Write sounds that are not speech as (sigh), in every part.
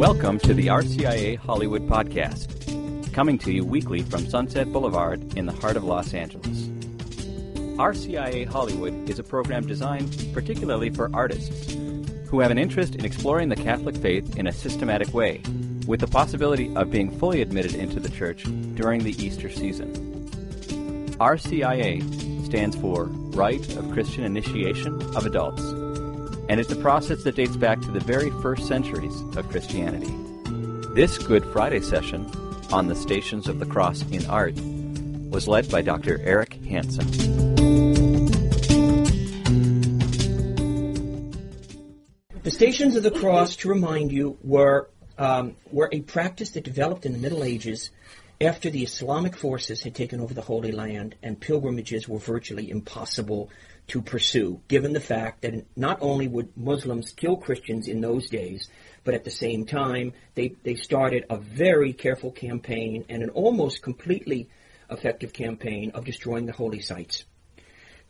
Welcome to the RCIA Hollywood Podcast, coming to you weekly from Sunset Boulevard in the heart of Los Angeles. RCIA Hollywood is a program designed particularly for artists who have an interest in exploring the Catholic faith in a systematic way, with the possibility of being fully admitted into the church during the Easter season. RCIA stands for Rite of Christian Initiation of Adults and it's a process that dates back to the very first centuries of Christianity. This Good Friday session on the Stations of the Cross in Art was led by Dr. Eric Hansen. The Stations of the Cross, to remind you, were um, were a practice that developed in the Middle Ages after the Islamic forces had taken over the Holy Land and pilgrimages were virtually impossible to pursue, given the fact that not only would Muslims kill Christians in those days, but at the same time, they, they started a very careful campaign and an almost completely effective campaign of destroying the holy sites.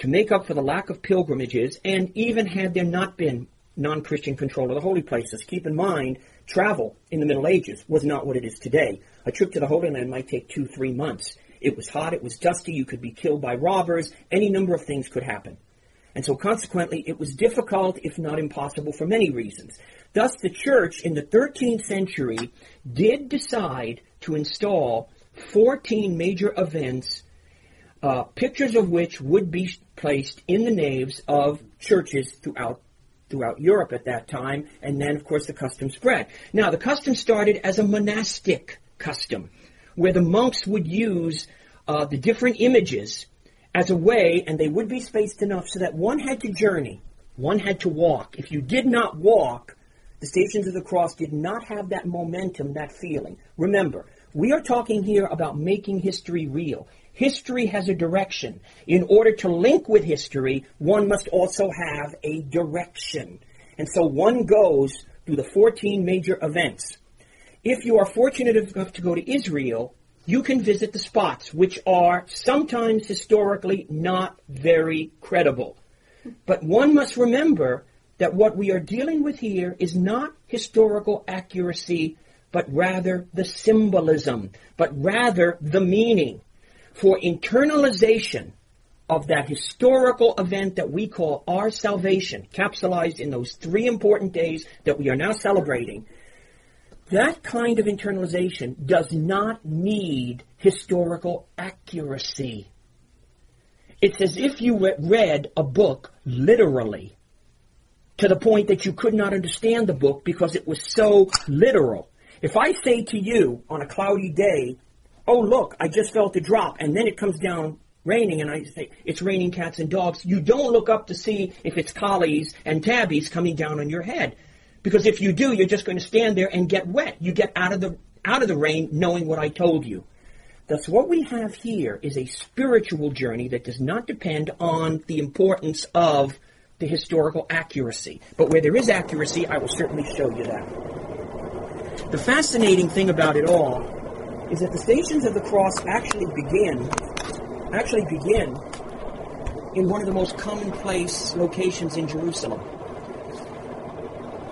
To make up for the lack of pilgrimages, and even had there not been non Christian control of the holy places, keep in mind, travel in the Middle Ages was not what it is today. A trip to the Holy Land might take two, three months. It was hot, it was dusty, you could be killed by robbers, any number of things could happen. And so consequently, it was difficult, if not impossible, for many reasons. Thus, the church in the 13th century did decide to install 14 major events, uh, pictures of which would be placed in the naves of churches throughout throughout Europe at that time, and then, of course, the custom spread. Now, the custom started as a monastic custom, where the monks would use uh, the different images as a way, and they would be spaced enough so that one had to journey, one had to walk. If you did not walk, the Stations of the Cross did not have that momentum, that feeling. Remember, we are talking here about making history real. History has a direction. In order to link with history, one must also have a direction. And so one goes through the 14 major events. If you are fortunate enough to go to Israel, you can visit the spots, which are sometimes historically not very credible. But one must remember that what we are dealing with here is not historical accuracy, but rather the symbolism, but rather the meaning. For internalization of that historical event that we call our salvation, capsulized in those three important days that we are now celebrating, that kind of internalization does not need historical accuracy. It's as if you read a book literally to the point that you could not understand the book because it was so literal. If I say to you on a cloudy day, oh look, I just felt a drop, and then it comes down raining, and I say, it's raining cats and dogs, you don't look up to see if it's collies and tabbies coming down on your head. Because if you do, you're just going to stand there and get wet. You get out of the out of the rain knowing what I told you. Thus, what we have here is a spiritual journey that does not depend on the importance of the historical accuracy. But where there is accuracy, I will certainly show you that. The fascinating thing about it all is that the stations of the cross actually begin, actually begin in one of the most commonplace locations in Jerusalem.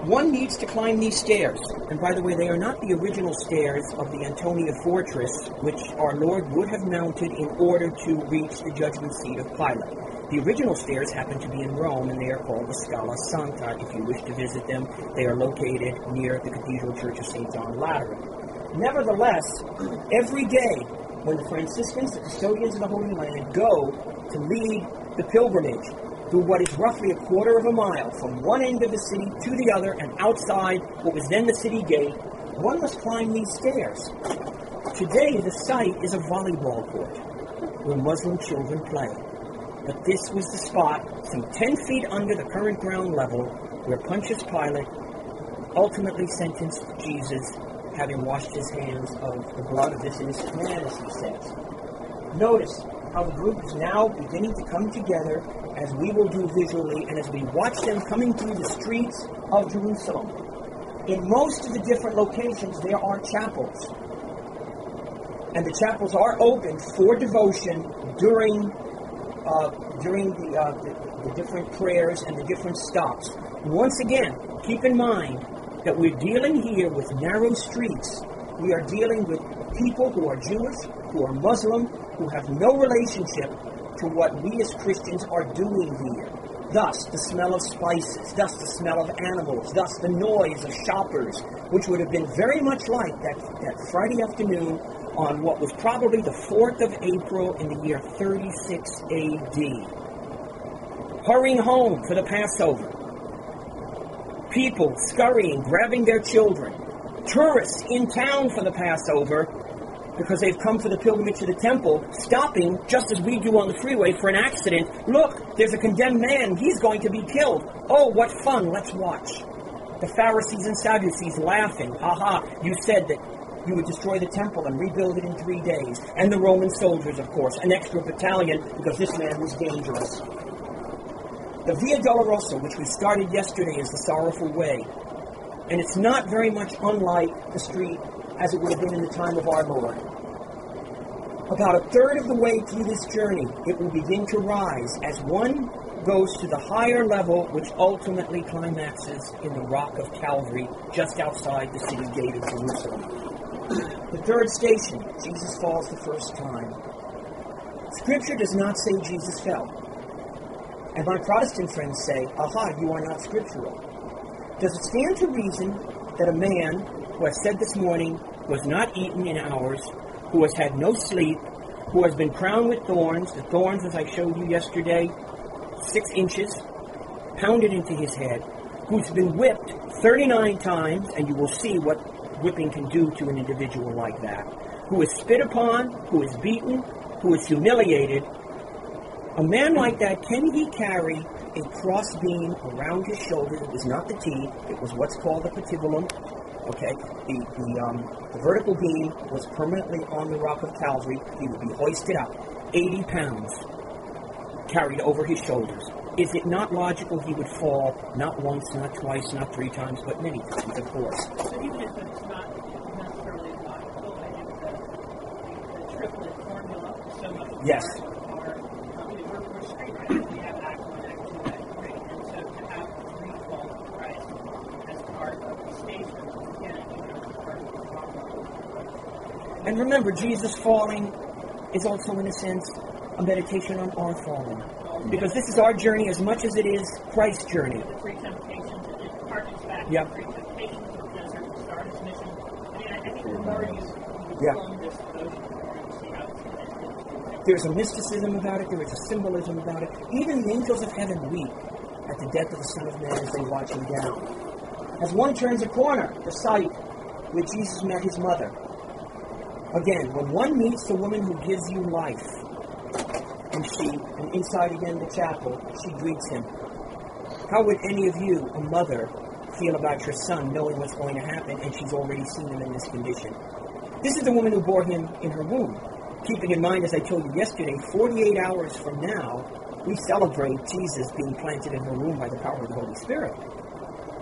One needs to climb these stairs. And by the way, they are not the original stairs of the Antonia fortress, which our Lord would have mounted in order to reach the judgment seat of Pilate. The original stairs happen to be in Rome, and they are called the Scala Santa. If you wish to visit them, they are located near the Cathedral Church of St. John Lateran. Nevertheless, (clears throat) every day when the Franciscans, the custodians of the Holy Land, go to lead the pilgrimage, through what is roughly a quarter of a mile from one end of the city to the other and outside what was then the city gate, one must climb these stairs. Today, the site is a volleyball court where Muslim children play. But this was the spot, some 10 feet under the current ground level, where Pontius Pilate ultimately sentenced Jesus, having washed his hands of the blood of this innocent man, as he says. Notice how the group is now beginning to come together as we will do visually and as we watch them coming through the streets of Jerusalem. In most of the different locations, there are chapels. And the chapels are open for devotion during uh, during the, uh, the, the different prayers and the different stops. Once again, keep in mind that we're dealing here with narrow streets. We are dealing with people who are Jewish, who are Muslim, who have no relationship to what we as Christians are doing here. Thus, the smell of spices, thus the smell of animals, thus the noise of shoppers, which would have been very much like that, that Friday afternoon on what was probably the 4th of April in the year 36 AD. Hurrying home for the Passover. People scurrying, grabbing their children. Tourists in town for the Passover because they've come for the pilgrimage to the temple, stopping just as we do on the freeway for an accident. Look, there's a condemned man. He's going to be killed. Oh, what fun. Let's watch. The Pharisees and Sadducees laughing. Ha ha, you said that you would destroy the temple and rebuild it in three days. And the Roman soldiers, of course, an extra battalion because this man was dangerous. The Via Dolorosa, which we started yesterday, is the sorrowful way. And it's not very much unlike the street as it would have been in the time of our Lord. About a third of the way through this journey, it will begin to rise as one goes to the higher level, which ultimately climaxes in the rock of Calvary, just outside the city gate of Jerusalem. The third station, Jesus falls the first time. Scripture does not say Jesus fell. And my Protestant friends say, aha, you are not scriptural. Does it stand to reason that a man who has said this morning was not eaten in hours, who has had no sleep, who has been crowned with thorns, the thorns, as I showed you yesterday, six inches, pounded into his head, who's been whipped 39 times, and you will see what whipping can do to an individual like that, who is spit upon, who is beaten, who is humiliated. A man like that, can he carry a crossbeam around his shoulder? It was not the T, it was what's called the patibulum, Okay, the the, um, the vertical beam was permanently on the rock of Calvary. He would be hoisted up, 80 pounds carried over his shoulders. Is it not logical he would fall not once, not twice, not three times, but many times, of course? So even if it's not necessarily logical, I think the, triplet formula so much Yes. part of our, I mean, we're, we're screenwriters. We have act one, act two, act three. And so to have three fall of Christ as part of the station, again, you know, as part of the formula. And remember, Jesus falling is also, in a sense, a meditation on our falling. Because this is our journey as much as it is Christ's journey. The three temptations, and it harkens back to the three temptations of the desert to start his mission. I mean, I, I think you, you Yeah. this devotion, the more you see how it's connected. There's a mysticism about it, there is a symbolism about it. Even the angels of heaven weep at the death of the Son of Man as they watch him down. As one turns a corner, the site where Jesus met his mother. Again, when one meets the woman who gives you life, and she, and inside again the chapel, she greets him. How would any of you, a mother, feel about your son knowing what's going to happen and she's already seen him in this condition? This is the woman who bore him in her womb. Keeping in mind, as I told you yesterday, 48 hours from now, we celebrate Jesus being planted in her womb by the power of the Holy Spirit.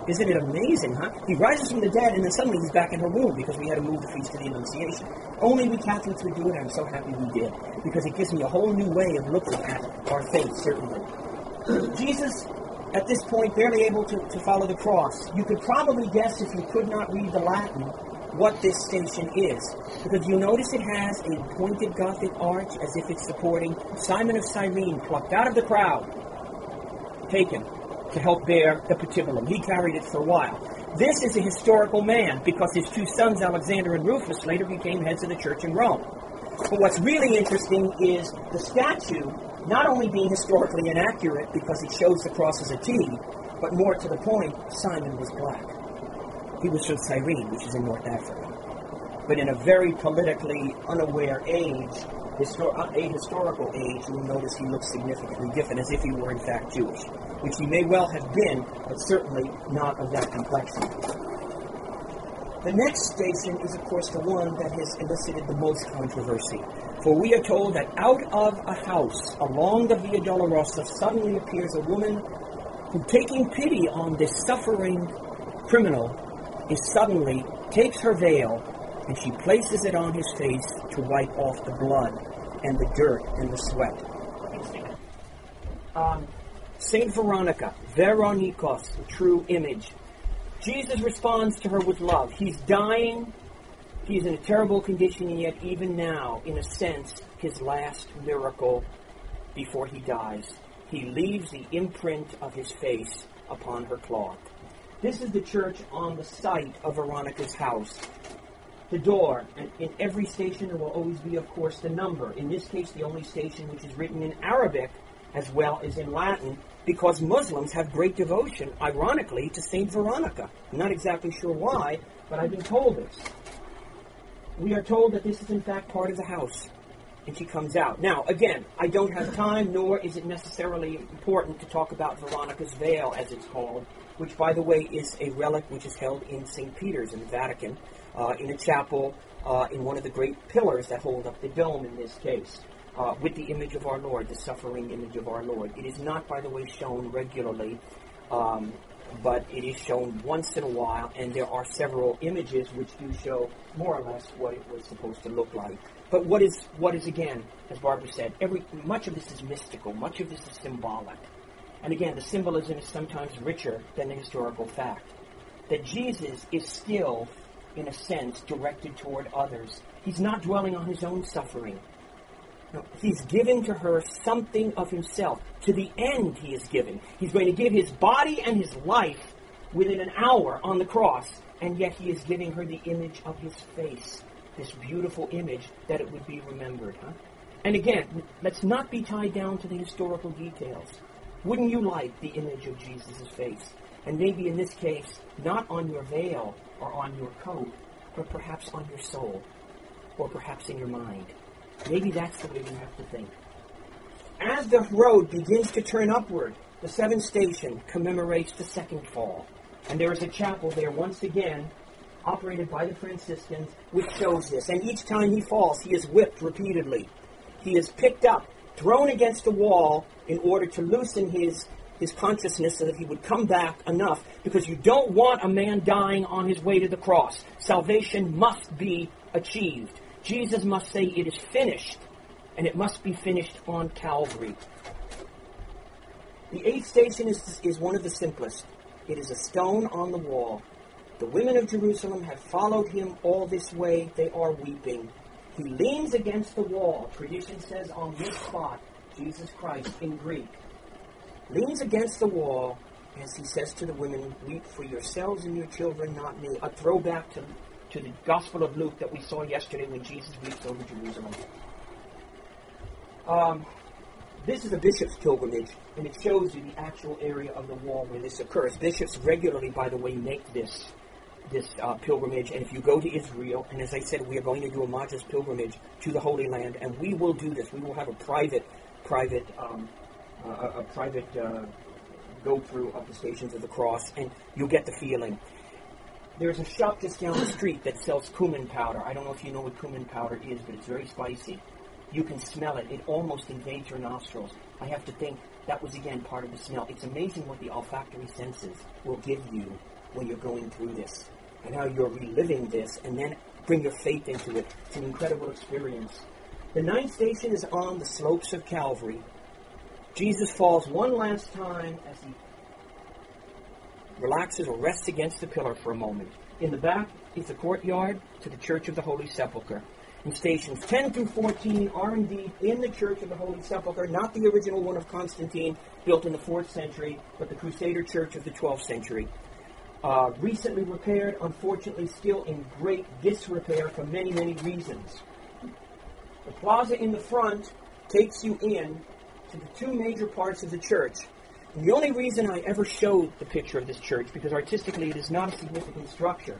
Isn't it amazing, huh? He rises from the dead and then suddenly he's back in her womb because we had to move the feast of the Annunciation. Only we Catholics would do it, and I'm so happy we did because it gives me a whole new way of looking at our faith, certainly. (clears throat) Jesus, at this point, barely able to, to follow the cross. You could probably guess if you could not read the Latin what this station is. Because you'll notice it has a pointed Gothic arch as if it's supporting Simon of Cyrene plucked out of the crowd, taken to help bear the patibulum. He carried it for a while. This is a historical man because his two sons, Alexander and Rufus, later became heads of the church in Rome. But what's really interesting is the statue not only being historically inaccurate because it shows the cross as a T, but more to the point, Simon was black. He was from Cyrene, which is in North Africa. But in a very politically unaware age, histor- a historical age, you will notice he looks significantly different, as if he were in fact Jewish, which he may well have been, but certainly not of that complexion. The next station is, of course, the one that has elicited the most controversy. For we are told that out of a house along the Via Dolorosa suddenly appears a woman who, taking pity on this suffering criminal, is suddenly takes her veil and she places it on his face to wipe off the blood and the dirt and the sweat. Um, Saint Veronica, Veronikos, the true image. Jesus responds to her with love. He's dying. He's in a terrible condition, and yet, even now, in a sense, his last miracle before he dies, he leaves the imprint of his face upon her cloth. This is the church on the site of Veronica's house. The door, and in every station there will always be, of course, the number. In this case, the only station which is written in Arabic as well as in Latin, because Muslims have great devotion, ironically, to Saint Veronica. I'm not exactly sure why, but I've been told this. We are told that this is in fact part of the house and she comes out. Now, again, I don't have time, nor is it necessarily important to talk about Veronica's veil, as it's called, which, by the way, is a relic which is held in St. Peter's in the Vatican, uh, in a chapel, uh, in one of the great pillars that hold up the dome in this case, uh, with the image of our Lord, the suffering image of our Lord. It is not, by the way, shown regularly. Um, but it is shown once in a while, and there are several images which do show more or less what it was supposed to look like. But what is what is again, as Barbara said, every much of this is mystical, much of this is symbolic. And again, the symbolism is sometimes richer than the historical fact. That Jesus is still, in a sense, directed toward others. He's not dwelling on his own suffering. No, he's giving to her something of himself. To the end, he is giving. He's going to give his body and his life within an hour on the cross, and yet he is giving her the image of his face this beautiful image that it would be remembered. Huh? And again, let's not be tied down to the historical details. Wouldn't you like the image of Jesus' face? And maybe in this case, not on your veil or on your coat, but perhaps on your soul, or perhaps in your mind. Maybe that's the way you have to think. As the road begins to turn upward, the seventh station commemorates the second fall. And there is a chapel there once again operated by the Franciscans, which shows this. And each time he falls, he is whipped repeatedly. He is picked up, thrown against the wall in order to loosen his, his consciousness so that he would come back enough, because you don't want a man dying on his way to the cross. Salvation must be achieved. Jesus must say, It is finished, and it must be finished on Calvary. The eighth station is, is one of the simplest. It is a stone on the wall the women of Jerusalem have followed him all this way. They are weeping. He leans against the wall. Tradition says on this spot, Jesus Christ in Greek. Leans against the wall as he says to the women, Weep for yourselves and your children, not me. A throwback to, to the Gospel of Luke that we saw yesterday when Jesus weeps over Jerusalem. Um, this is a bishop's pilgrimage, and it shows you the actual area of the wall where this occurs. Bishops regularly, by the way, make this this uh, pilgrimage. And if you go to Israel, and as I said, we are going to do a Majlis pilgrimage to the Holy Land, and we will do this. We will have a private, private, um, uh, a, a, private uh, go through of the Stations of the Cross, and you'll get the feeling. There's a shop just down the street that sells cumin powder. I don't know if you know what cumin powder is, but it's very spicy. You can smell it. It almost invades your nostrils. I have to think that was again part of the smell. It's amazing what the olfactory senses will give you when you're going through this and how you're reliving this and then bring your faith into it. It's an incredible experience. The ninth station is on the slopes of Calvary. Jesus falls one last time as he relaxes or rests against the pillar for a moment. In the back is the courtyard to the Church of the Holy Sepulchre. And stations 10 through 14 are indeed in the Church of the Holy Sepulchre, not the original one of Constantine, built in the 4th century, but the Crusader Church of the 12th century. Uh, recently repaired, unfortunately still in great disrepair for many, many reasons. The plaza in the front takes you in to the two major parts of the church. The only reason I ever showed the picture of this church, because artistically it is not a significant structure.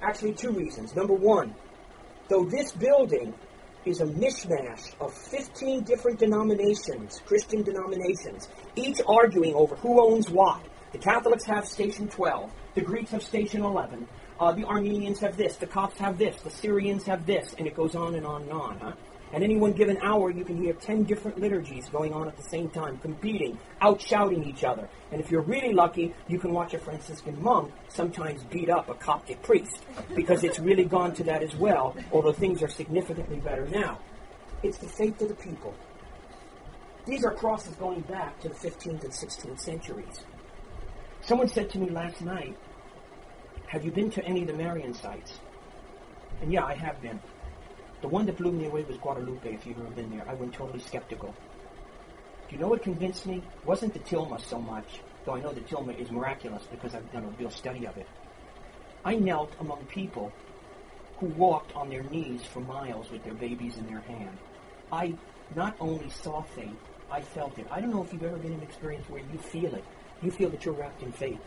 Actually, two reasons. Number one, though this building is a mishmash of 15 different denominations, Christian denominations, each arguing over who owns what, the Catholics have Station 12. The Greeks have Station 11. Uh, the Armenians have this. The Copts have this. The Syrians have this. And it goes on and on and on. Huh? At any one given hour, you can hear 10 different liturgies going on at the same time, competing, outshouting each other. And if you're really lucky, you can watch a Franciscan monk sometimes beat up a Coptic priest, because it's really gone to that as well, although things are significantly better now. It's the faith of the people. These are crosses going back to the 15th and 16th centuries. Someone said to me last night, Have you been to any of the Marian sites? And yeah, I have been. The one that blew me away was Guadalupe, if you've ever been there. I went totally skeptical. Do you know what convinced me? Wasn't the tilma so much, though I know the tilma is miraculous because I've done a real study of it. I knelt among people who walked on their knees for miles with their babies in their hand. I not only saw faith, I felt it. I don't know if you've ever been in an experience where you feel it. You feel that you're wrapped in faith.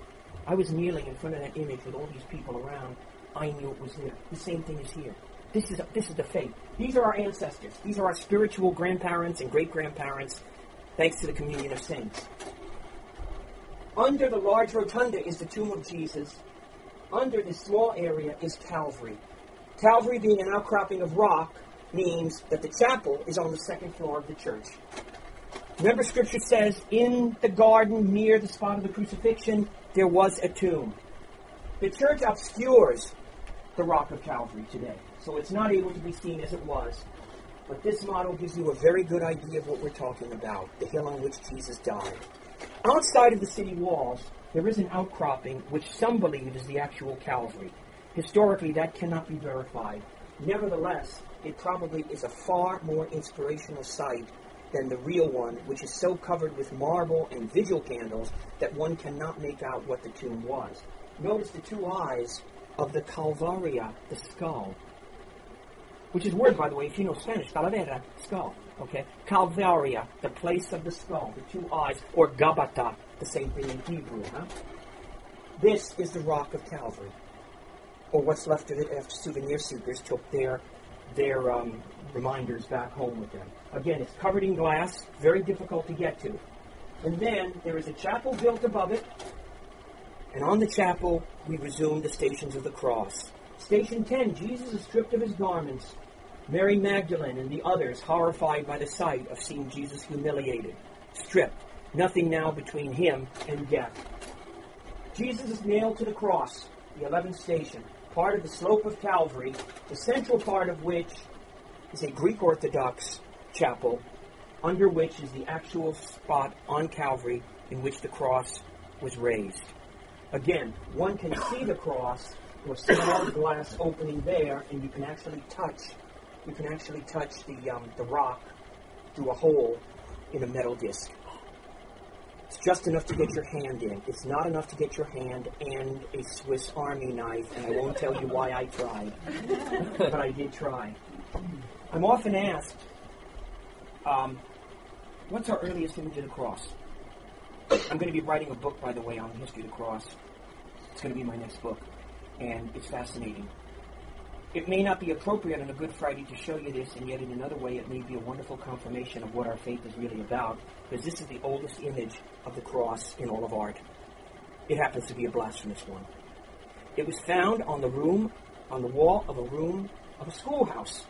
I was kneeling in front of that image with all these people around. I knew it was there. The same thing is here. This is this is the faith. These are our ancestors. These are our spiritual grandparents and great grandparents, thanks to the communion of saints. Under the large rotunda is the tomb of Jesus. Under this small area is Calvary. Calvary being an outcropping of rock means that the chapel is on the second floor of the church. Remember, Scripture says, in the garden near the spot of the crucifixion, there was a tomb. The church obscures the rock of Calvary today, so it's not able to be seen as it was. But this model gives you a very good idea of what we're talking about the hill on which Jesus died. Outside of the city walls, there is an outcropping which some believe is the actual Calvary. Historically, that cannot be verified. Nevertheless, it probably is a far more inspirational site than the real one, which is so covered with marble and vigil candles that one cannot make out what the tomb was. Notice the two eyes of the Calvaria, the skull, which is word, by the way, if you know Spanish, calavera, skull. Okay, Calvaria, the place of the skull, the two eyes, or Gabata, the same thing in Hebrew. Huh? This is the rock of Calvary, or what's left of it after souvenir seekers took their their um, reminders back home with them. Again, it's covered in glass, very difficult to get to. And then there is a chapel built above it, and on the chapel we resume the stations of the cross. Station 10, Jesus is stripped of his garments. Mary Magdalene and the others horrified by the sight of seeing Jesus humiliated, stripped, nothing now between him and death. Jesus is nailed to the cross, the 11th station, part of the slope of Calvary, the central part of which is a Greek Orthodox chapel, under which is the actual spot on Calvary in which the cross was raised. Again, one can see the cross a small glass opening there, and you can actually touch you can actually touch the um, the rock through a hole in a metal disc. It's just enough to get your hand in. It's not enough to get your hand and a Swiss Army knife, and I won't tell you why I tried, but I did try. I'm often asked, um, what's our earliest image of the cross? I'm going to be writing a book, by the way, on the history of the cross. It's going to be my next book, and it's fascinating. It may not be appropriate on a Good Friday to show you this, and yet in another way, it may be a wonderful confirmation of what our faith is really about, because this is the oldest image of the cross in all of art. It happens to be a blasphemous one. It was found on the room, on the wall of a room of a schoolhouse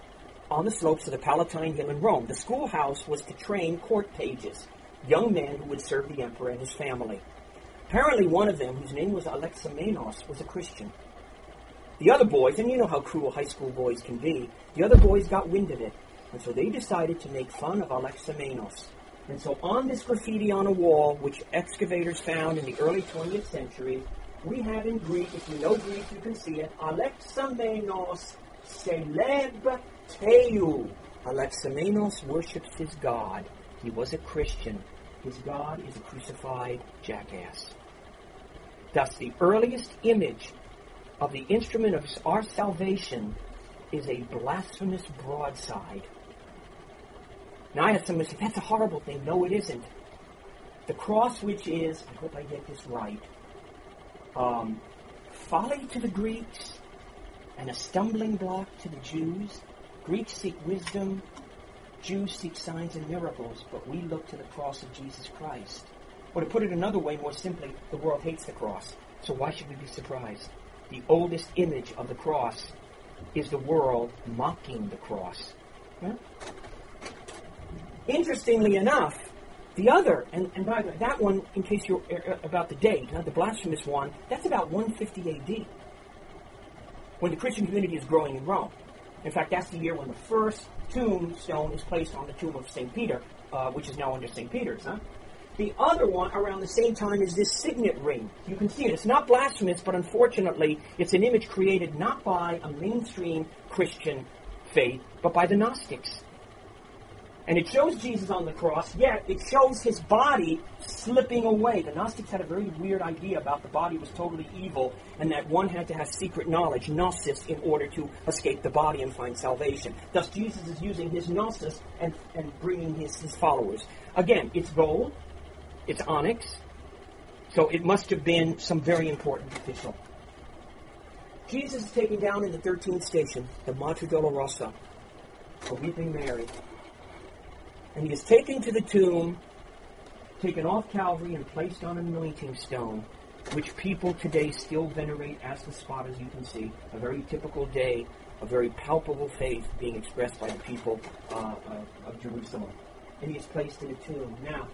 on the slopes of the Palatine Hill in Rome. The schoolhouse was to train court pages, young men who would serve the emperor and his family. Apparently, one of them, whose name was Alexamenos, was a Christian. The other boys, and you know how cruel high school boys can be, the other boys got wind of it, and so they decided to make fun of Alexamenos. And so on this graffiti on a wall, which excavators found in the early 20th century, we have in Greek, if you know Greek, you can see it, Alexamenos celeb Teu. Alexamenos worships his God. He was a Christian. His God is a crucified jackass. Thus, the earliest image of the instrument of our salvation is a blasphemous broadside. Now, I have someone say, that's a horrible thing. No, it isn't. The cross, which is, I hope I get this right, um, folly to the Greeks and a stumbling block to the Jews, Greeks seek wisdom, Jews seek signs and miracles, but we look to the cross of Jesus Christ. Or to put it another way, more simply, the world hates the cross. So why should we be surprised? The oldest image of the cross is the world mocking the cross. Yeah? Interestingly enough, the other, and, and by the way, that one, in case you're uh, about the date, not the blasphemous one, that's about 150 AD, when the Christian community is growing in Rome. In fact, that's the year when the first tombstone is placed on the tomb of St. Peter, uh, which is now under St. Peter's. Huh? The other one around the same time is this signet ring. You can see it. It's not blasphemous, but unfortunately, it's an image created not by a mainstream Christian faith, but by the Gnostics. And it shows Jesus on the cross, yet it shows his body slipping away. The Gnostics had a very weird idea about the body was totally evil and that one had to have secret knowledge, gnosis, in order to escape the body and find salvation. Thus, Jesus is using his gnosis and, and bringing his, his followers. Again, it's gold, it's onyx, so it must have been some very important official. Jesus is taken down in the 13th station, the Mater Dolorosa, a weeping Mary and he is taken to the tomb, taken off Calvary, and placed on an anointing stone, which people today still venerate as the spot, as you can see. A very typical day, a very palpable faith being expressed by the people uh, uh, of Jerusalem. And he is placed in a tomb. Now,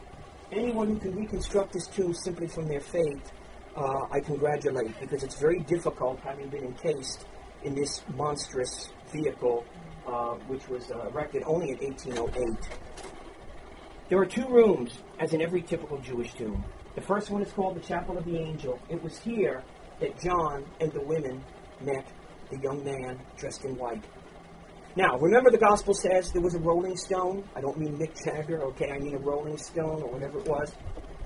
anyone who can reconstruct this tomb simply from their faith, uh, I congratulate, because it's very difficult having been encased in this monstrous vehicle, uh, which was uh, erected only in 1808. There are two rooms, as in every typical Jewish tomb. The first one is called the Chapel of the Angel. It was here that John and the women met the young man dressed in white. Now, remember the gospel says there was a rolling stone? I don't mean Mick Jagger, okay? I mean a rolling stone or whatever it was.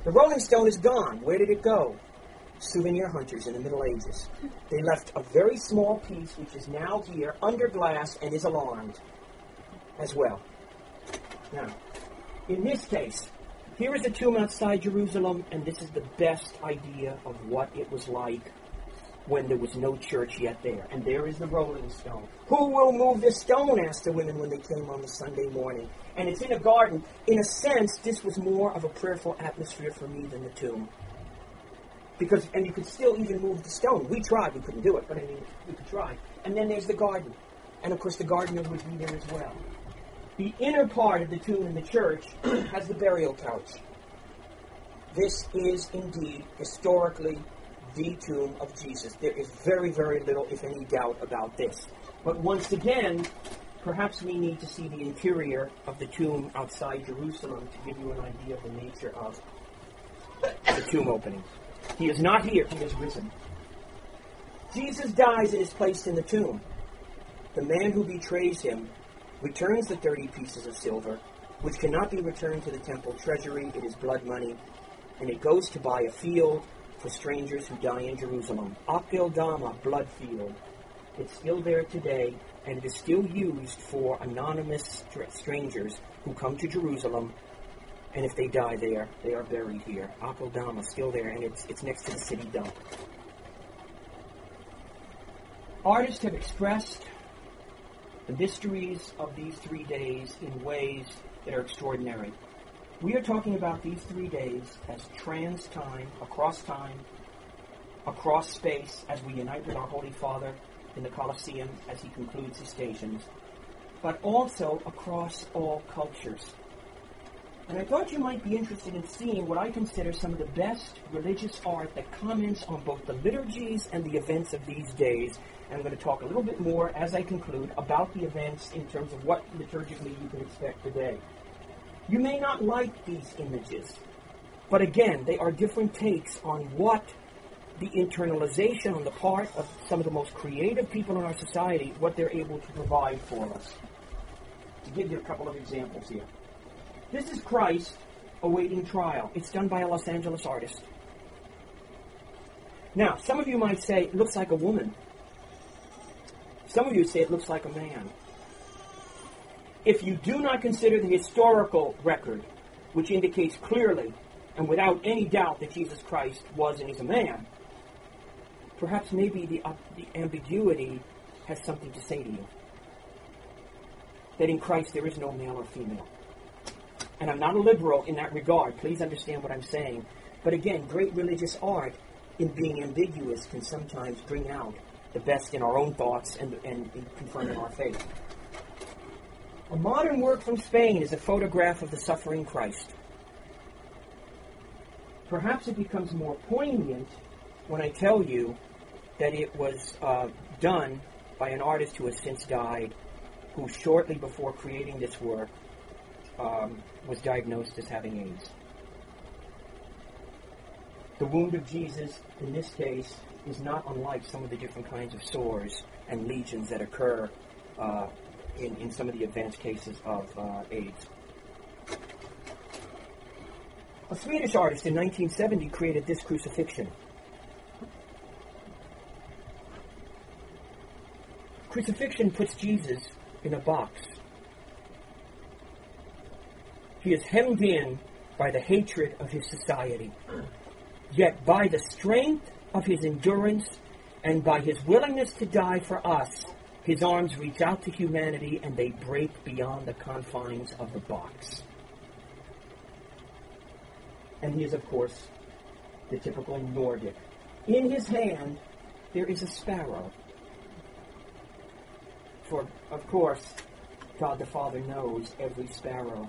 The rolling stone is gone. Where did it go? Souvenir hunters in the Middle Ages. They left a very small piece, which is now here, under glass and is alarmed as well. Now, in this case, here is a tomb outside Jerusalem, and this is the best idea of what it was like when there was no church yet there. And there is the rolling stone. Who will move the stone? asked the women when they came on the Sunday morning. And it's in a garden. In a sense, this was more of a prayerful atmosphere for me than the tomb. Because, and you could still even move the stone. We tried, we couldn't do it, but I mean, we could try. And then there's the garden. And of course, the gardener would be there as well. The inner part of the tomb in the church (clears throat) has the burial couch. This is indeed historically the tomb of Jesus. There is very, very little, if any, doubt about this. But once again, perhaps we need to see the interior of the tomb outside Jerusalem to give you an idea of the nature of the tomb opening. He is not here, he is risen. Jesus dies and is placed in the tomb. The man who betrays him returns the 30 pieces of silver, which cannot be returned to the temple treasury. It is blood money, and it goes to buy a field for strangers who die in Jerusalem. Akeldama, blood field. It's still there today, and it is still used for anonymous strangers who come to Jerusalem, and if they die there, they are buried here. Akeldama, still there, and it's, it's next to the city dump. Artists have expressed the mysteries of these three days in ways that are extraordinary. We are talking about these three days as trans time, across time, across space, as we unite with our Holy Father in the Colosseum as he concludes his stations, but also across all cultures. And I thought you might be interested in seeing what I consider some of the best religious art that comments on both the liturgies and the events of these days. And I'm going to talk a little bit more as I conclude about the events in terms of what liturgically you can expect today. You may not like these images, but again, they are different takes on what the internalization on the part of some of the most creative people in our society, what they're able to provide for us. To give you a couple of examples here. This is Christ awaiting trial. It's done by a Los Angeles artist. Now, some of you might say it looks like a woman. Some of you say it looks like a man. If you do not consider the historical record, which indicates clearly and without any doubt that Jesus Christ was and is a man, perhaps maybe the, uh, the ambiguity has something to say to you. That in Christ there is no male or female. And I'm not a liberal in that regard. Please understand what I'm saying. But again, great religious art, in being ambiguous, can sometimes bring out the best in our own thoughts and, and, confirming our faith. A modern work from Spain is a photograph of the suffering Christ. Perhaps it becomes more poignant when I tell you that it was uh, done by an artist who has since died, who shortly before creating this work um, was diagnosed as having AIDS. The wound of Jesus, in this case, is not unlike some of the different kinds of sores and lesions that occur uh, in, in some of the advanced cases of uh, AIDS. A Swedish artist in 1970 created this crucifixion. Crucifixion puts Jesus in a box. He is hemmed in by the hatred of his society. Yet by the strength of his endurance and by his willingness to die for us, his arms reach out to humanity and they break beyond the confines of the box. And he is, of course, the typical Nordic. In his hand, there is a sparrow. For, of course, God the Father knows every sparrow.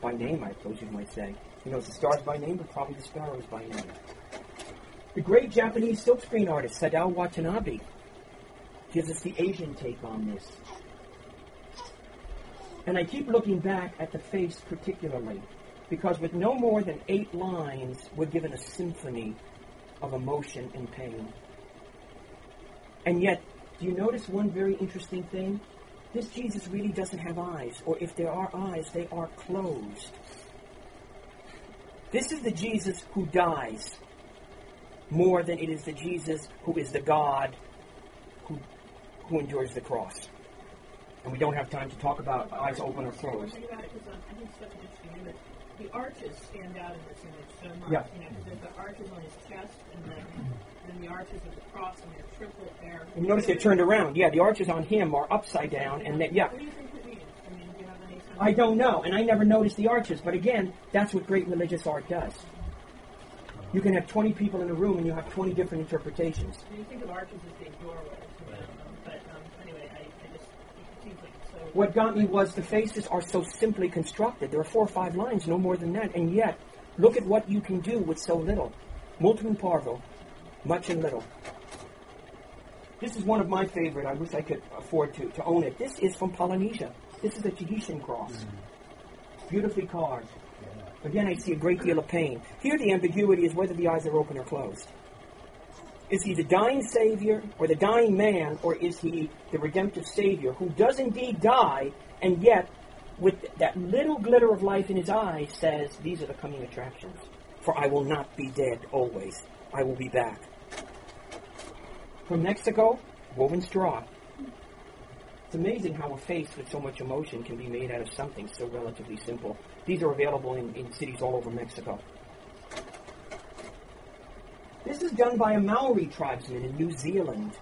By name, I suppose you might say. He knows the stars by name, but probably the sparrows by name. The great Japanese silkscreen artist Sadao Watanabe gives us the Asian take on this. And I keep looking back at the face particularly, because with no more than eight lines, we're given a symphony of emotion and pain. And yet, do you notice one very interesting thing? This Jesus really doesn't have eyes, or if there are eyes, they are closed. This is the Jesus who dies more than it is the Jesus who is the God who endures the cross. And we don't have time to talk about eyes open or closed. Think about it because um, I think it's such an interesting image. The arches stand out in this image so much. Yeah. You know, there's the arches on his chest, and then, then the arches of the cross, and they're triple there. And you notice they're turned around. Yeah, the arches on him are upside down, and then, yeah. What do you think it means? I mean, do you have any sense? I don't know, and I never noticed the arches, but again, that's what great religious art does. You can have 20 people in a room and you have 20 different interpretations. Mean, you think of arches as being doorways, you know, um, but um, anyway, I, I just it seems like it's so. What got me was the faces are so simply constructed. There are four or five lines, no more than that, and yet, look at what you can do with so little. Multum parvo, much and little. This is one of my favorite. I wish I could afford to, to own it. This is from Polynesia. This is a Tahitian cross. Mm. Beautifully carved. Again, I see a great deal of pain. Here, the ambiguity is whether the eyes are open or closed. Is he the dying Savior or the dying man, or is he the redemptive Savior who does indeed die, and yet, with that little glitter of life in his eyes, says, These are the coming attractions. For I will not be dead always. I will be back. From Mexico, woven straw. It's amazing how a face with so much emotion can be made out of something so relatively simple. These are available in, in cities all over Mexico. This is done by a Maori tribesman in New Zealand.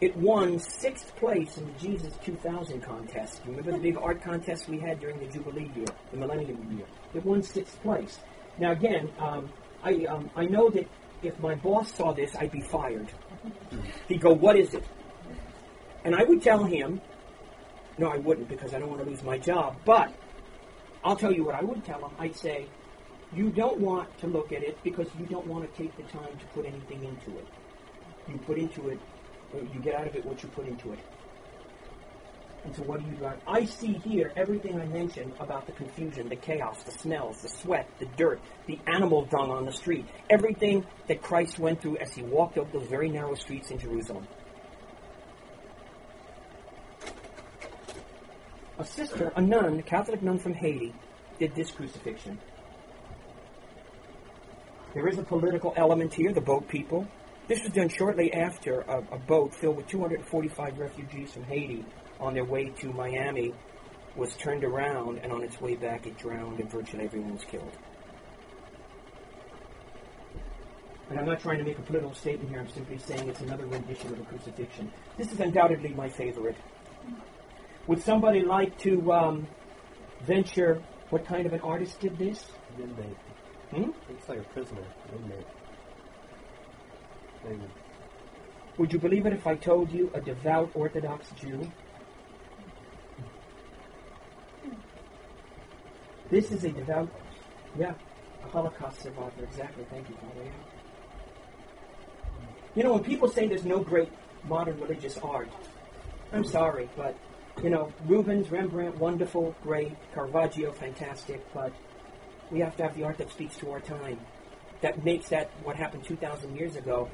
It won sixth place in the Jesus 2000 contest. Remember the big art contest we had during the Jubilee year, the Millennium year? It won sixth place. Now, again, um, I, um, I know that if my boss saw this, I'd be fired. He'd go, What is it? And I would tell him, No, I wouldn't because I don't want to lose my job. But I'll tell you what I would tell him. I'd say, You don't want to look at it because you don't want to take the time to put anything into it. You put into it, or you get out of it what you put into it. And so what do you do? I see here everything I mentioned about the confusion, the chaos, the smells, the sweat, the dirt, the animal dung on the street, everything that Christ went through as he walked up those very narrow streets in Jerusalem. A sister, a nun, a Catholic nun from Haiti, did this crucifixion. There is a political element here, the boat people. This was done shortly after a, a boat filled with 245 refugees from Haiti on their way to Miami was turned around, and on its way back it drowned, and virtually everyone was killed. And I'm not trying to make a political statement here, I'm simply saying it's another rendition of a crucifixion. This is undoubtedly my favorite. Would somebody like to um, venture what kind of an artist did this? Hmm? Looks like a prisoner. Inmate. Maybe. Would you believe it if I told you a devout Orthodox Jew? This is a devout, yeah, a Holocaust survivor. Exactly. Thank you, Father. Yeah. You know, when people say there's no great modern religious art, I'm sorry, but you know, Rubens, Rembrandt, wonderful, great, Caravaggio, fantastic, but we have to have the art that speaks to our time. that makes that what happened 2,000 years ago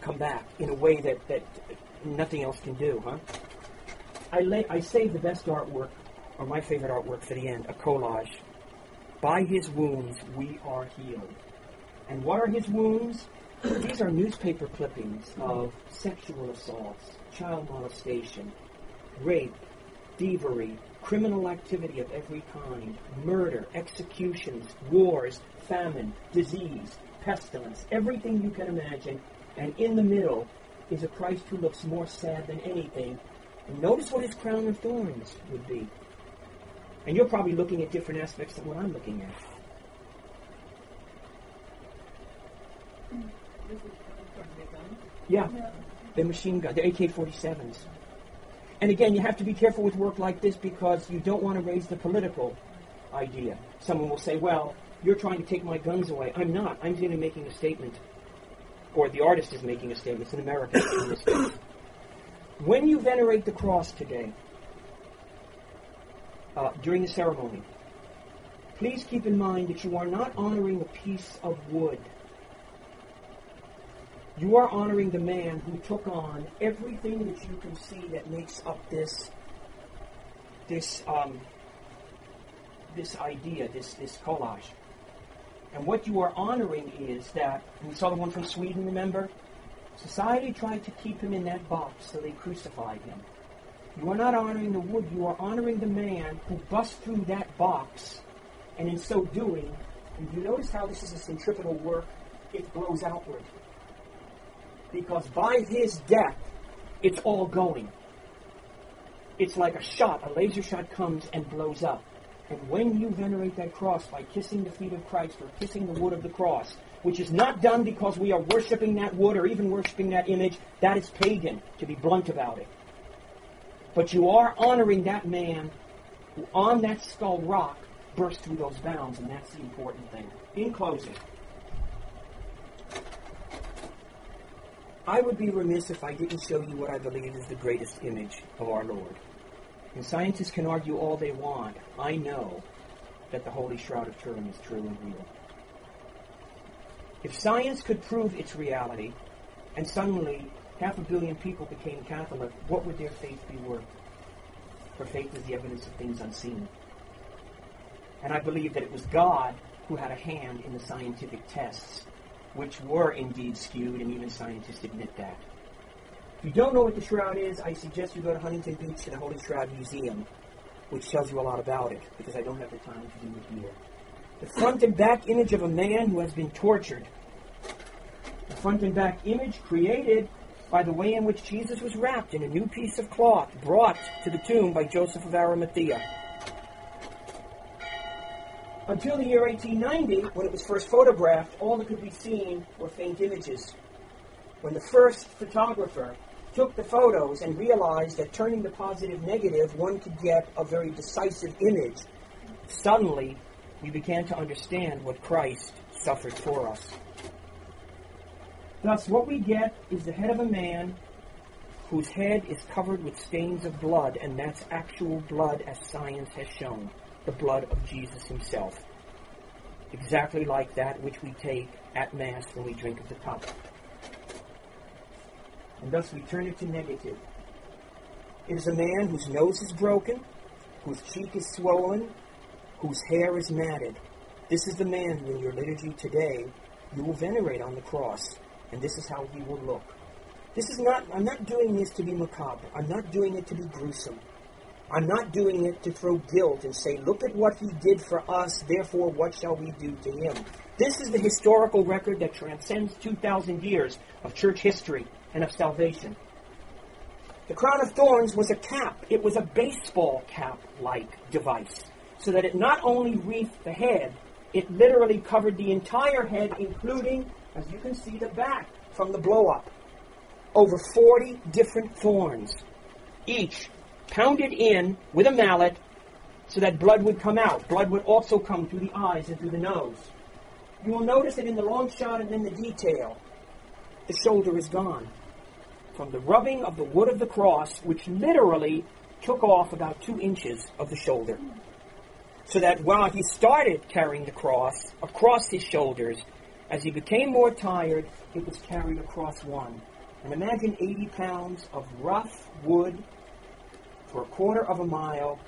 come back in a way that, that nothing else can do, huh? I, lay, I save the best artwork, or my favorite artwork for the end, a collage. By his wounds we are healed. And what are his wounds? These are newspaper clippings of sexual assaults, child molestation, rape, thievery, criminal activity of every kind, murder, executions, wars, famine, disease, pestilence, everything you can imagine. And in the middle is a Christ who looks more sad than anything. And notice what his crown of thorns would be. And you're probably looking at different aspects of what I'm looking at. Yeah, they're machine gun, they're AK-47s. And again, you have to be careful with work like this because you don't want to raise the political idea. Someone will say, well, you're trying to take my guns away. I'm not. I'm simply making a statement. Or the artist is making a statement. It's an American in. When you venerate the cross today, uh, during the ceremony, please keep in mind that you are not honoring a piece of wood. You are honoring the man who took on everything that you can see that makes up this this um, this idea, this this collage. And what you are honoring is that we saw the one from Sweden, remember? Society tried to keep him in that box, so they crucified him. You are not honoring the wood, you are honoring the man who bust through that box, and in so doing, and you notice how this is a centripetal work, it blows outward because by his death, it's all going. It's like a shot, a laser shot comes and blows up. And when you venerate that cross by kissing the feet of Christ or kissing the wood of the cross, which is not done because we are worshiping that wood or even worshiping that image, that is pagan, to be blunt about it. But you are honoring that man who on that skull rock burst through those bounds, and that's the important thing. In closing, I would be remiss if I didn't show you what I believe is the greatest image of our Lord. And scientists can argue all they want. I know that the Holy Shroud of Turin is true and real. If science could prove its reality, and suddenly half a billion people became Catholic, what would their faith be worth? For faith is the evidence of things unseen. And I believe that it was God who had a hand in the scientific tests which were indeed skewed, and even scientists admit that. If you don't know what the shroud is, I suggest you go to Huntington Beach to the Holy Shroud Museum, which tells you a lot about it, because I don't have the time to do it here. The front and back image of a man who has been tortured. The front and back image created by the way in which Jesus was wrapped in a new piece of cloth brought to the tomb by Joseph of Arimathea until the year 1890, when it was first photographed, all that could be seen were faint images. When the first photographer took the photos and realized that turning the positive negative, one could get a very decisive image, suddenly we began to understand what Christ suffered for us. Thus, what we get is the head of a man whose head is covered with stains of blood, and that's actual blood as science has shown the blood of Jesus himself, exactly like that which we take at Mass when we drink of the cup. And thus we turn it to negative. It is a man whose nose is broken, whose cheek is swollen, whose hair is matted. This is the man who in your liturgy today you will venerate on the cross, and this is how he will look. This is not, I'm not doing this to be macabre. I'm not doing it to be gruesome. I'm not doing it to throw guilt and say, look at what he did for us, therefore what shall we do to him? This is the historical record that transcends 2,000 years of church history and of salvation. The crown of thorns was a cap. It was a baseball cap-like device, so that it not only wreathed the head, it literally covered the entire head, including, as you can see, the back from the blow-up. Over 40 different thorns, each pounded in with a mallet so that blood would come out. Blood would also come through the eyes and through the nose. You will notice that in the long shot and in the detail, the shoulder is gone. From the rubbing of the wood of the cross, which literally took off about two inches of the shoulder. So that while he started carrying the cross across his shoulders, As he became more tired, it was carried across one. And imagine 80 pounds of rough wood for a quarter of a mile,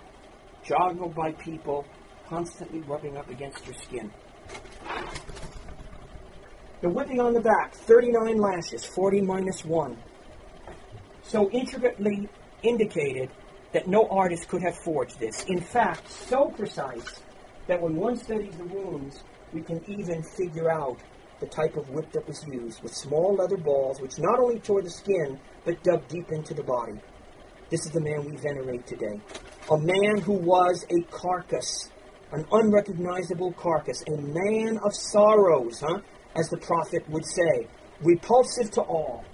joggled by people, constantly rubbing up against your skin. The whipping on the back, 39 lashes, 40 minus 1. So intricately indicated that no artist could have forged this. In fact, so precise that when one studies the wounds, we can even figure out the type of whip that was used, with small leather balls which not only tore the skin, but dug deep into the body. This is the man we venerate today. A man who was a carcass, an unrecognizable carcass, a man of sorrows, huh? As the prophet would say, repulsive to all.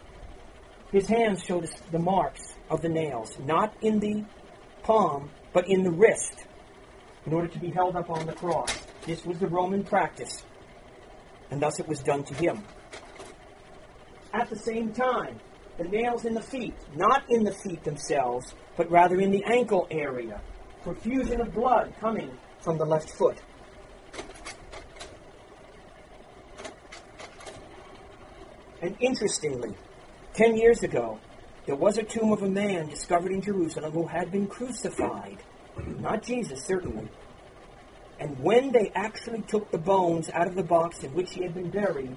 His hands showed the marks of the nails, not in the palm, but in the wrist, in order to be held up on the cross. This was the Roman practice, and thus it was done to him. At the same time, the nails in the feet, not in the feet themselves, but rather in the ankle area, profusion of blood coming from the left foot. And interestingly, ten years ago, there was a tomb of a man discovered in Jerusalem who had been crucified. Not Jesus, certainly. And when they actually took the bones out of the box in which he had been buried,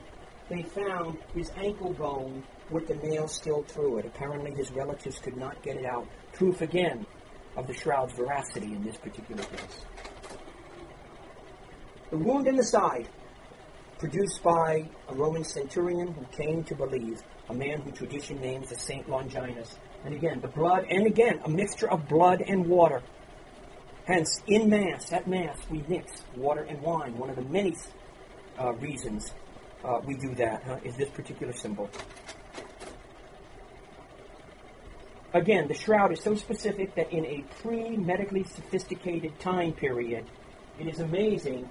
they found his ankle bone with the nail still through it. Apparently, his relatives could not get it out. Proof again of the shroud's veracity in this particular case. The wound in the side, produced by a Roman centurion who came to believe, a man who tradition names as Saint Longinus. And again, the blood, and again, a mixture of blood and water. Hence, in Mass, at Mass, we mix water and wine. One of the many uh, reasons uh, we do that huh, is this particular symbol. Again, the shroud is so specific that in a pre-medically sophisticated time period, it is amazing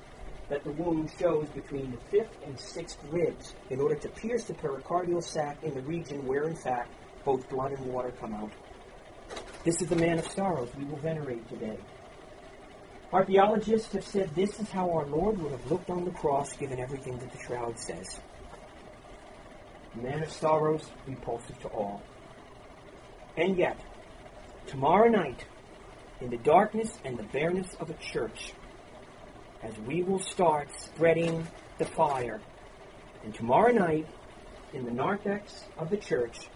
that the wound shows between the fifth and sixth ribs in order to pierce the pericardial sac in the region where, in fact, both blood and water come out. This is the man of sorrows we will venerate today. Archaeologists have said this is how our Lord would have looked on the cross given everything that the shroud says. Man of sorrows, repulsive to all. And yet, tomorrow night, in the darkness and the bareness of a church, as we will start spreading the fire, and tomorrow night, in the narthex of the church,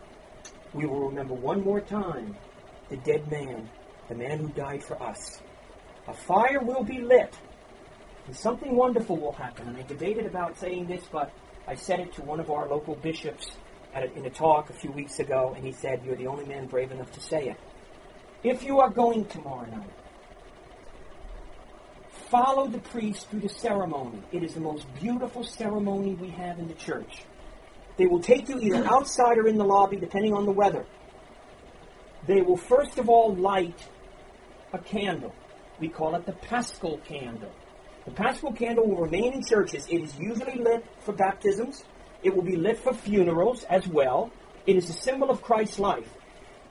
we will remember one more time the dead man, the man who died for us. A fire will be lit, and something wonderful will happen. And I debated about saying this, but I said it to one of our local bishops a, in a talk a few weeks ago, and he said, You're the only man brave enough to say it. If you are going tomorrow night, follow the priest through the ceremony. It is the most beautiful ceremony we have in the church. They will take you either outside or in the lobby, depending on the weather. They will first of all light a candle. We call it the paschal candle. The paschal candle will remain in churches. It is usually lit for baptisms. It will be lit for funerals as well. It is a symbol of Christ's life.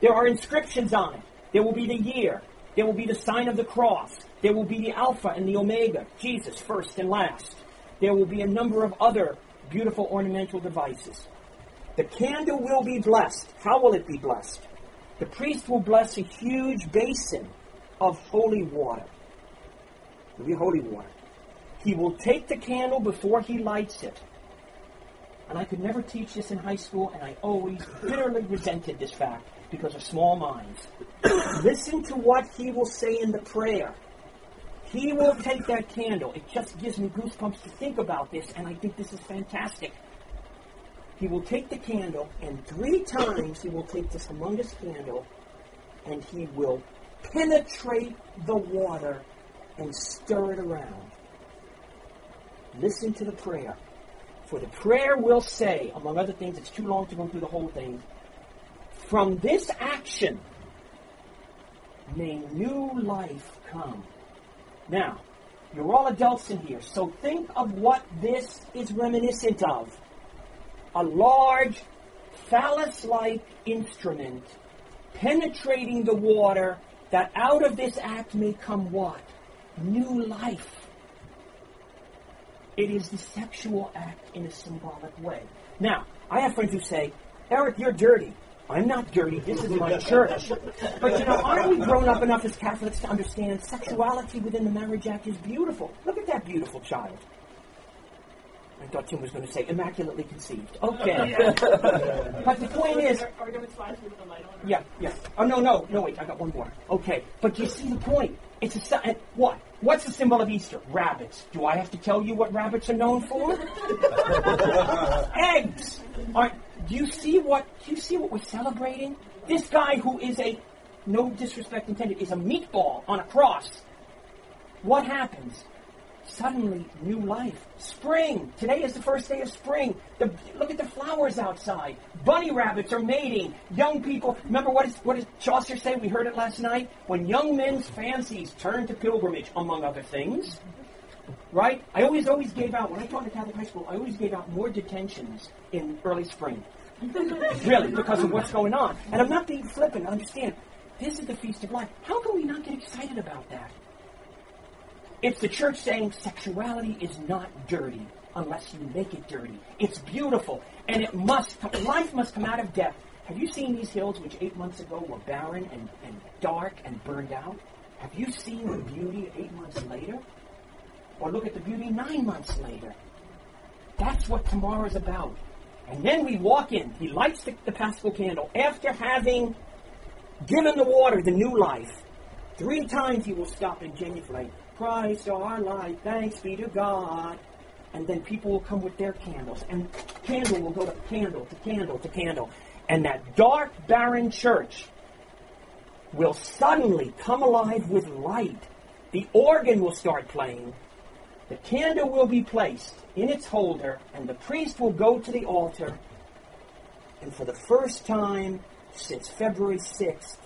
There are inscriptions on it. There will be the year. There will be the sign of the cross. There will be the Alpha and the Omega, Jesus first and last. There will be a number of other beautiful ornamental devices. The candle will be blessed. How will it be blessed? The priest will bless a huge basin of holy water. It will be holy water. He will take the candle before he lights it. And I could never teach this in high school, and I always bitterly resented this fact because of small minds. (coughs) Listen to what he will say in the prayer. He will take that candle. It just gives me goosebumps to think about this, and I think this is fantastic. He will take the candle, and three times he will take this humongous candle, and he will penetrate the water and stir it around. Listen to the prayer. For the prayer will say, among other things, it's too long to go through the whole thing. From this action, may new life come. Now, you're all adults in here, so think of what this is reminiscent of. A large, phallus like instrument penetrating the water that out of this act may come what? New life. It is the sexual act in a symbolic way. Now, I have friends who say, Eric, you're dirty. I'm not dirty. This is my church. But you know, aren't we grown up enough as Catholics to understand sexuality within the marriage act is beautiful? Look at that beautiful child. I thought Tim was going to say immaculately conceived. Okay. (laughs) but the point is, Are we going to flash with the light on? yeah, yeah. Oh no, no, no. Wait, I got one more. Okay, but do you see the point. It's a sy- uh, what? What's the symbol of Easter? Rabbits. Do I have to tell you what rabbits are known for? (laughs) Eggs. Are, do you see what? Do you see what we're celebrating? This guy who is a, no disrespect intended, is a meatball on a cross. What happens? Suddenly, new life. Spring. Today is the first day of spring. The, look at the flowers outside. Bunny rabbits are mating. Young people. Remember what, is, what does Chaucer say? We heard it last night. When young men's fancies turn to pilgrimage, among other things. Right? I always, always gave out, when I taught in Catholic high school, I always gave out more detentions in early spring. (laughs) really, because of what's going on. And I'm not being flippant. Understand, this is the Feast of Life. How can we not get excited about that? It's the church saying sexuality is not dirty unless you make it dirty. It's beautiful, and it must. Life must come out of death. Have you seen these hills, which eight months ago were barren and, and dark and burned out? Have you seen the beauty eight months later? Or look at the beauty nine months later. That's what tomorrow is about. And then we walk in. He lights the, the Paschal candle after having given the water the new life. Three times he will stop and genuflect. Christ our light, thanks be to God. And then people will come with their candles, and candle will go to candle to candle to candle. And that dark, barren church will suddenly come alive with light. The organ will start playing. The candle will be placed in its holder, and the priest will go to the altar. And for the first time since February 6th,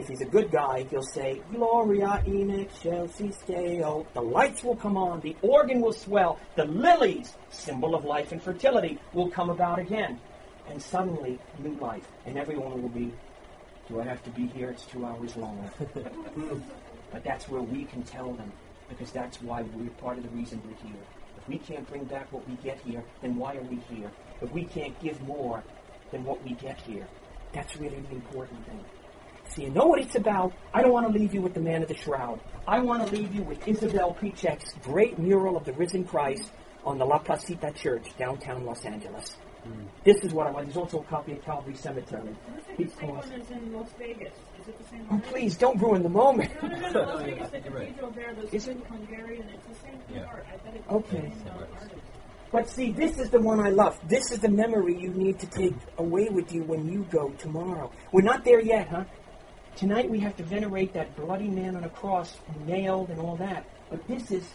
if he's a good guy, he'll say, Gloria in excelsis Deo. Oh, the lights will come on, the organ will swell, the lilies, symbol of life and fertility, will come about again. And suddenly, new life. And everyone will be, do I have to be here? It's two hours long. (laughs) Hmm. but that's where we can tell them, because that's why we're part of the reason we're here. If we can't bring back what we get here, then why are we here? If we can't give more than what we get here, that's really the important thing. So you know what it's about. I don't want to leave you with the man of the shroud. I want to leave you with Isabel Piczek's great mural of the risen Christ on the La Placita Church, downtown Los Angeles. This is what I want. There's also a copy of Calvary Cemetery. Who's the same one as in Las Vegas? Is it the same Oh, one? please don't ruin the moment. No, no, no, no. Las (laughs) Vegas, the cathedral there, those Is it? Hungarian, it's the same Yeah. art. I bet it's Okay. the same uh, artist. But see, this is the one I love. This is the memory you need to take away with you when you go tomorrow. We're not there yet, huh? Tonight we have to venerate that bloody man on a cross, nailed and all that. But this is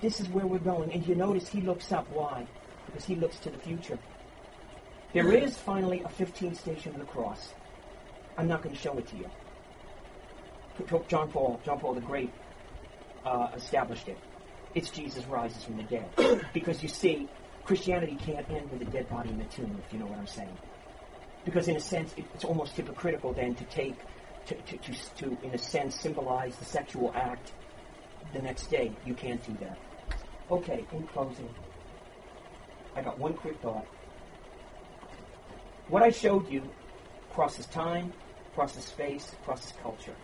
this is where we're going. And you notice he looks up. Why? Because he looks to the future. There is finally a 15th station of the cross. I'm not going to show it to you. John Paul, John Paul the Great, uh, established it. It's Jesus rises from the dead. (coughs) because you see, Christianity can't end with a dead body in the tomb, if you know what I'm saying. Because in a sense, it, it's almost hypocritical then to take, to, to, to, to, in a sense, symbolize the sexual act the next day. You can't do that. Okay, in closing, I got one quick thought. What I showed you crosses time, crosses space, crosses culture.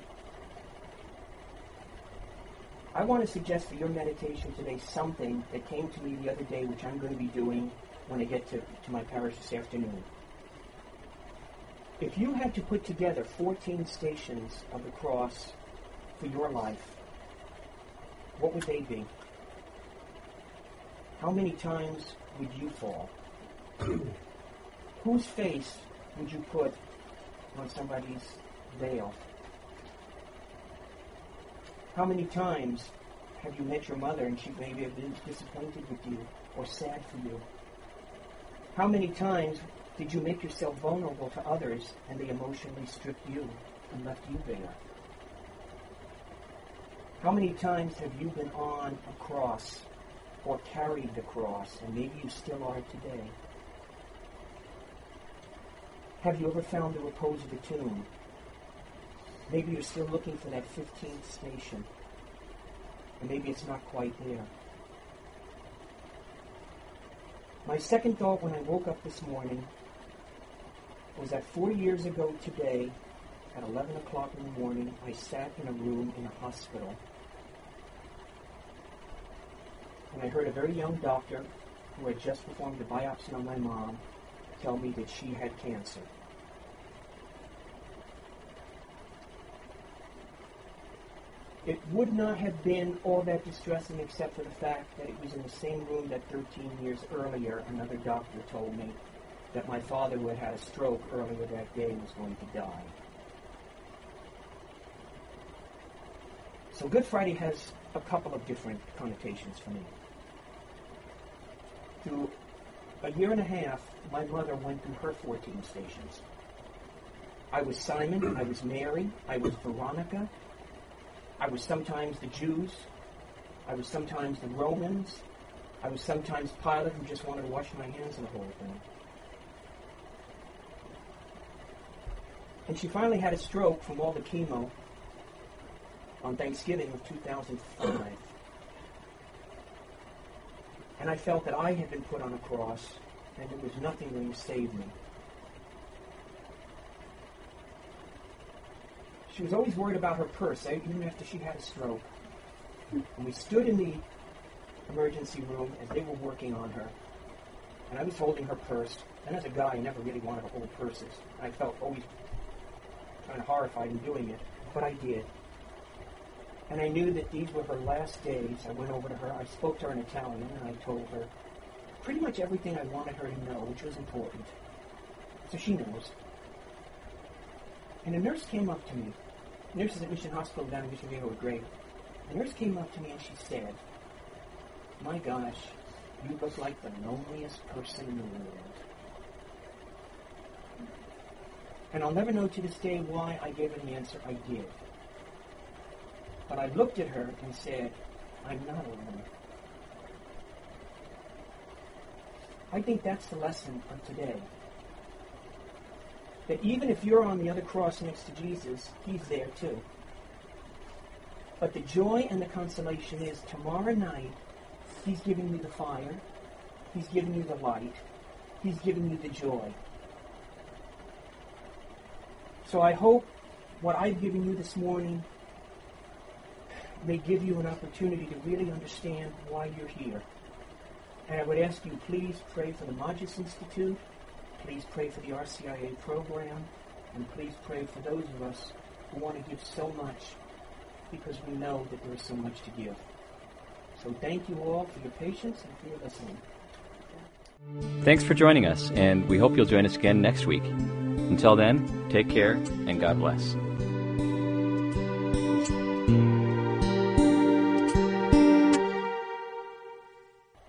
I want to suggest for your meditation today something that came to me the other day, which I'm going to be doing when I get to, to my parish this afternoon. If you had to put together 14 stations of the cross for your life, what would they be? How many times would you fall? (clears throat) Whose face would you put on somebody's veil? How many times have you met your mother and she maybe have been disappointed with you or sad for you? How many times did you make yourself vulnerable to others and they emotionally stripped you and left you bare? How many times have you been on a cross or carried the cross and maybe you still are today? Have you ever found the repose of the tomb? Maybe you're still looking for that 15th station. And maybe it's not quite there. My second thought when I woke up this morning was that four years ago today, at 11 o'clock in the morning, I sat in a room in a hospital. And I heard a very young doctor who had just performed a biopsy on my mom tell me that she had cancer. It would not have been all that distressing except for the fact that it was in the same room that 13 years earlier another doctor told me that my father, who had had a stroke earlier that day, was going to die. So Good Friday has a couple of different connotations for me. Through a year and a half, my mother went through her 14 stations. I was Simon, I was Mary, I was Veronica, I was sometimes the Jews. I was sometimes the Romans. I was sometimes Pilate who just wanted to wash my hands of the whole thing. And she finally had a stroke from all the chemo on Thanksgiving of 2005. And I felt that I had been put on a cross and there was nothing going to save me. She was always worried about her purse, eh, even after she had a stroke. And we stood in the emergency room as they were working on her. And I was holding her purse. And as a guy, I never really wanted to hold purses. I felt always of horrified in doing it, but I did. And I knew that these were her last days. I went over to her. I spoke to her in Italian, and I told her pretty much everything I wanted her to know, which was important. So she knows. And a nurse came up to me nurses at Mission Hospital down in Mission Viejo were great. The nurse came up to me and she said, My gosh, you look like the loneliest person in the world. And I'll never know to this day why I gave her the answer I did. But I looked at her and said, I'm not alone. I think that's the lesson of today that even if you're on the other cross next to Jesus, he's there too. But the joy and the consolation is tomorrow night, he's giving you the fire, he's giving you the light, he's giving you the joy. So I hope what I've given you this morning may give you an opportunity to really understand why you're here. And I would ask you, please pray for the Magis Institute. Please pray for the RCIA program, and please pray for those of us who want to give so much because we know that there is so much to give. So thank you all for your patience and for your listening. Thanks for joining us, and we hope you'll join us again next week. Until then, take care and God bless.